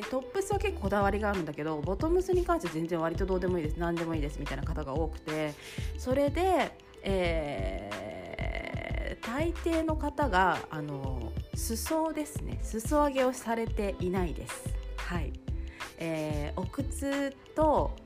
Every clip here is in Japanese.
でトップスは結構こだわりがあるんだけどボトムスに関して全然割とどうでもいいです何でもいいですみたいな方が多くてそれで、えー、大抵の方があの裾ですね。裾上げをされていないです。はい。えー、お靴と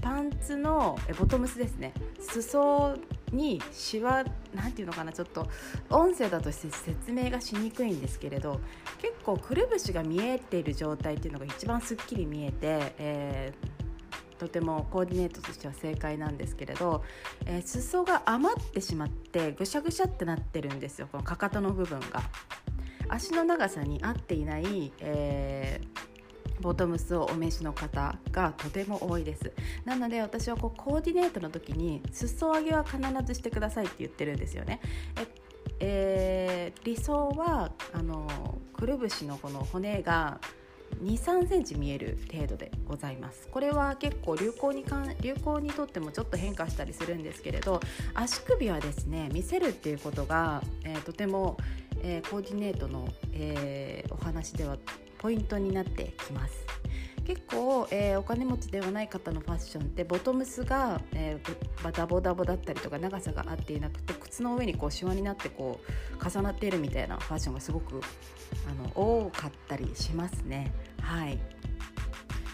パンツのボトムスですね。裾にシワなんていうのかなちょっと音声だとして説明がしにくいんですけれど結構くるぶしが見えている状態っていうのが一番すっきり見えて、えー、とてもコーディネートとしては正解なんですけれど、えー、裾が余ってしまってぐしゃぐしゃってなってるんですよこのかかとの部分が。足の長さに合っていない、えーボトムスをお召しの方がとても多いです。なので私はこうコーディネートの時に裾上げは必ずしてくださいって言ってるんですよね。えー、理想はあのくるぶしのこの骨が23センチ見える程度でございます。これは結構流行にかん流行にとってもちょっと変化したりするんですけれど足首はですね見せるっていうことが、えー、とても、えー、コーディネートの、えー、お話ではポイントになってきます結構、えー、お金持ちではない方のファッションってボトムスが、えー、ダボダボだったりとか長さが合っていなくて靴の上にこうシワになってこう重なっているみたいなファッションがすごくあの多かったりしますね。はい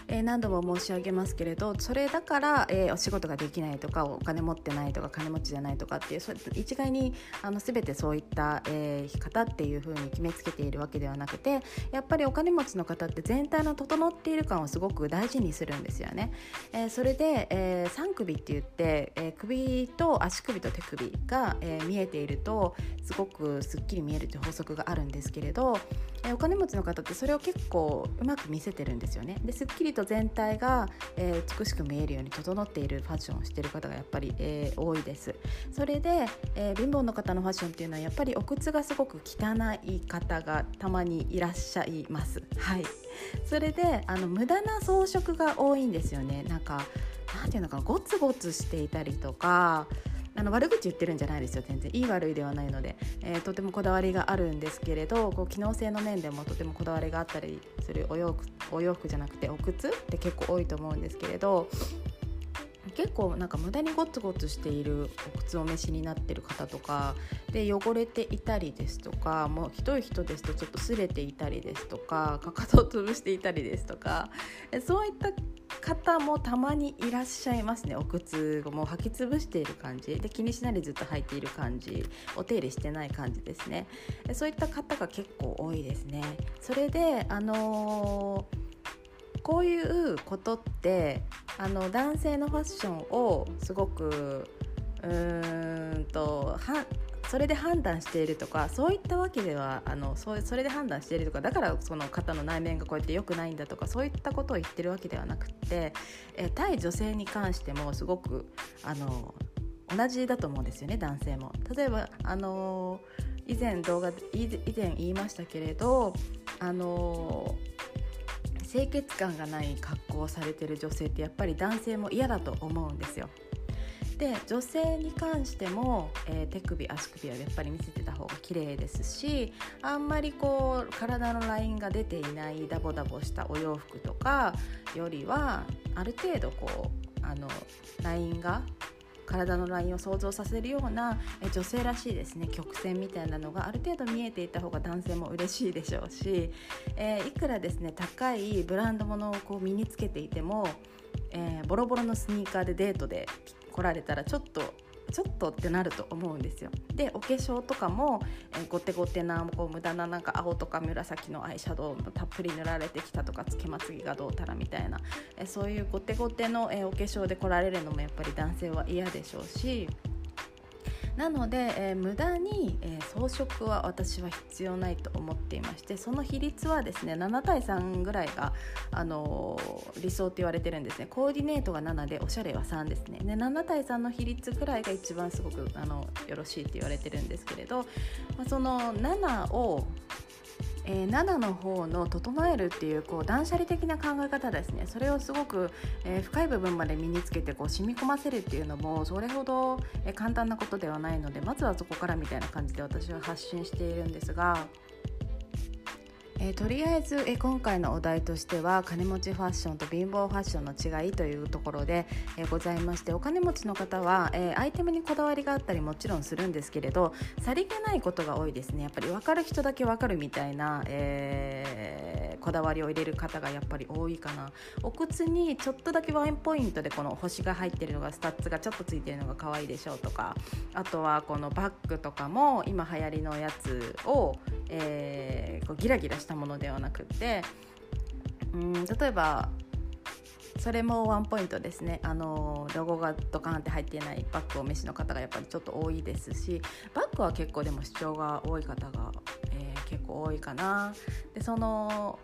えー、何度も申し上げますけれどそれだから、えー、お仕事ができないとかお金持ってないとか金持ちじゃないとかっていうそれ一概にあの全てそういった、えー、方っていうふうに決めつけているわけではなくてやっぱりお金持ちの方って全体の整っている感をすごく大事にするんですよね。えー、それで、えー、3首って言って、えー、首と足首と手首が、えー、見えているとすごくすっきり見えるという法則があるんですけれど、えー、お金持ちの方ってそれを結構うまく見せてるんですよね。ですっきりと全体が、えー、美しく見えるように整っているファッションをしている方がやっぱり、えー、多いです。それで、えー、貧乏の方のファッションっていうのはやっぱりお靴がすごく汚い方がたまにいらっしゃいます。はい。それであの無駄な装飾が多いんですよね。なんかなんていうのかゴツゴツしていたりとかあの悪口言ってるんじゃないですよ全然。いい悪いではないので、えー、とてもこだわりがあるんですけれどこう機能性の面でもとてもこだわりがあったりするお洋服お洋服じゃなくてお靴って結構多いと思うんですけれど結構なんか無駄にゴツゴツしているお靴お召しになってる方とかで汚れていたりですとかもうひどい人ですとちょっと擦れていたりですとかかかとを潰していたりですとかそういった方もたまにいらっしゃいますねお靴を。もう履き潰している感じ。で気にしないでずっと履いている感じ。お手入れしてない感じですね。そういった方が結構多いですね。それであのー、こういうことってあの男性のファッションをすごくうーんとはそれで判断しているとかそういったわけではあのそそれで判断しているとかだからその方の内面がこうやって良くないんだとかそういったことを言ってるわけではなくてえ対女性に関してもすごくあの同じだと思うんですよね男性も。例えばあの以前動画以前言いましたけれどあの清潔感がない格好をされてる女性ってやっぱり男性も嫌だと思うんですよ。で女性に関しても、えー、手首足首はやっぱり見せてた方が綺麗ですしあんまりこう体のラインが出ていないダボダボしたお洋服とかよりはある程度こうあのラインが体のラインを想像させるようなえ女性らしいですね。曲線みたいなのがある程度見えていた方が男性も嬉しいでしょうし、えー、いくらですね高いブランドものをこう身につけていても、えー、ボロボロのスニーカーでデートで来られたらちょっとちょっとってなると思うんですよ。でお化粧とかも、えー、ゴテゴテなこう無駄ななんか青とか紫のアイシャドウもたっぷり塗られてきたとかつけまつげがどうたらみたいな、えー、そういうゴテゴテの、えー、お化粧で来られるのもやっぱり男性は嫌でしょうしなので、えー、無駄に、えー、装飾は私は必要ないと思っていましてその比率はですね7対3ぐらいが、あのー、理想って言われてるんですね。コーディネートが7でおしゃれは3ですね。で7対3の比率ぐらいが一番すごくあのよろしいって言われてるんですけれど、まあ、その7をえー、7の方の整えるっていうこう断捨離的な考え方ですね。それをすごく、えー、深い部分まで身につけてこう染み込ませるっていうのもそれほど、え、簡単なことではないのでまずはそこからみたいな感じで私は発信しているんですがえー、とりあえず、えー、今回のお題としては金持ちファッションと貧乏ファッションの違いというところで、えー、ございましてお金持ちの方は、えアイテムにこだわりがあったりもちろんするんですけれどさりげないことが多いですね。やっぱり分かる人だけ分かるみたいな、えこだわりを入れる方がやっぱり多いかな。お靴にちょっとだけワンポイントでこの星が入ってるのがスタッズがちょっとついてるのが可愛いでしょうとかあとはこのバッグとかも今流行りのやつを、えー、こうギラギラしたものではなくってうん例えばそれもワンポイントですね。あのロゴがドカンって入っていないバッグをお召しの方がやっぱりちょっと多いですしバッグは結構でも主張が多い方が、えー、結構多いかな。でその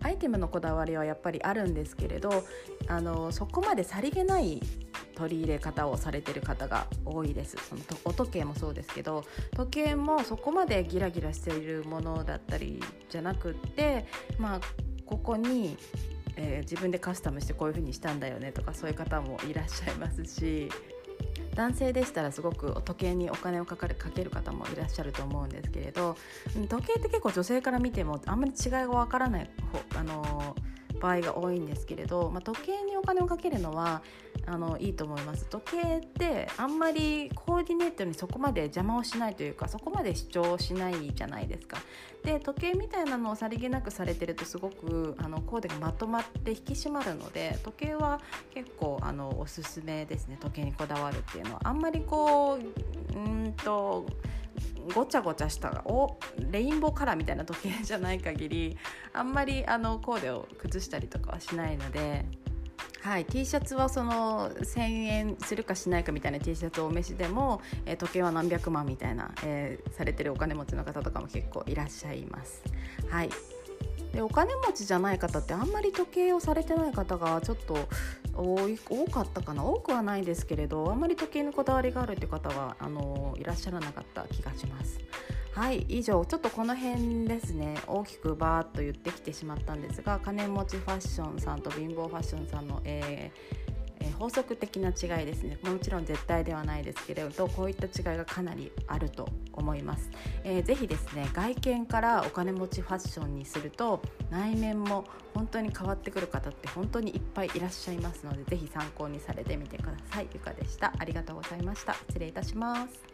アイテムのこだわりはやっぱりあるんですけれどあのそこまでさりげない取り入れ方をされてる方が多いです。そのお時計もそうですけど時計もそこまでギラギラしているものだったりじゃなくってまあここに、えー、自分でカスタムしてこういう風にしたんだよねとかそういう方もいらっしゃいますし男性でしたらすごく時計にお金をかかるかける方もいらっしゃると思うんですけれど時計って結構女性から見てもあんまり違いがわからないあの場合が多いんですけれど、まあ、時計にお金をかけるのはあのいいと思います。時計ってあんまりコーディネートにそこまで邪魔をしないというかそこまで主張しないじゃないですか。で時計みたいなのをさりげなくされてるとすごくあのコーデがまとまって引き締まるので時計は結構あのおすすめですね。時計にこだわるっていうのは。あんまりこううんとごちゃごちゃしたおレインボーカラーみたいな時計じゃない限りあんまりあのコーデを崩したりとかはしないのではい、T シャツはその1000円するかしないかみたいな T シャツをお召しでも、えー、時計は何百万みたいな、えー、されてるお金持ちの方とかも結構いらっしゃいます。はいでお金持ちじゃない方ってあんまり時計をされてない方がちょっと多かったかな？多くはないですけれどあんまり時計にこだわりがあるという方はあのいらっしゃらなかった気がします。はい以上ちょっとこの辺ですね。大きくバーッと言ってきてしまったんですが金持ちファッションさんと貧乏ファッションさんの、ええー、法則的な違いですね。もちろん絶対ではないですけれどこういった違いがかなりあると思います、えー、ぜひですね外見からお金持ちファッションにすると内面も本当に変わってくる方って本当にいっぱいいらっしゃいますのでぜひ参考にされてみてください。ゆかでした。ありがとうございました。失礼いたします。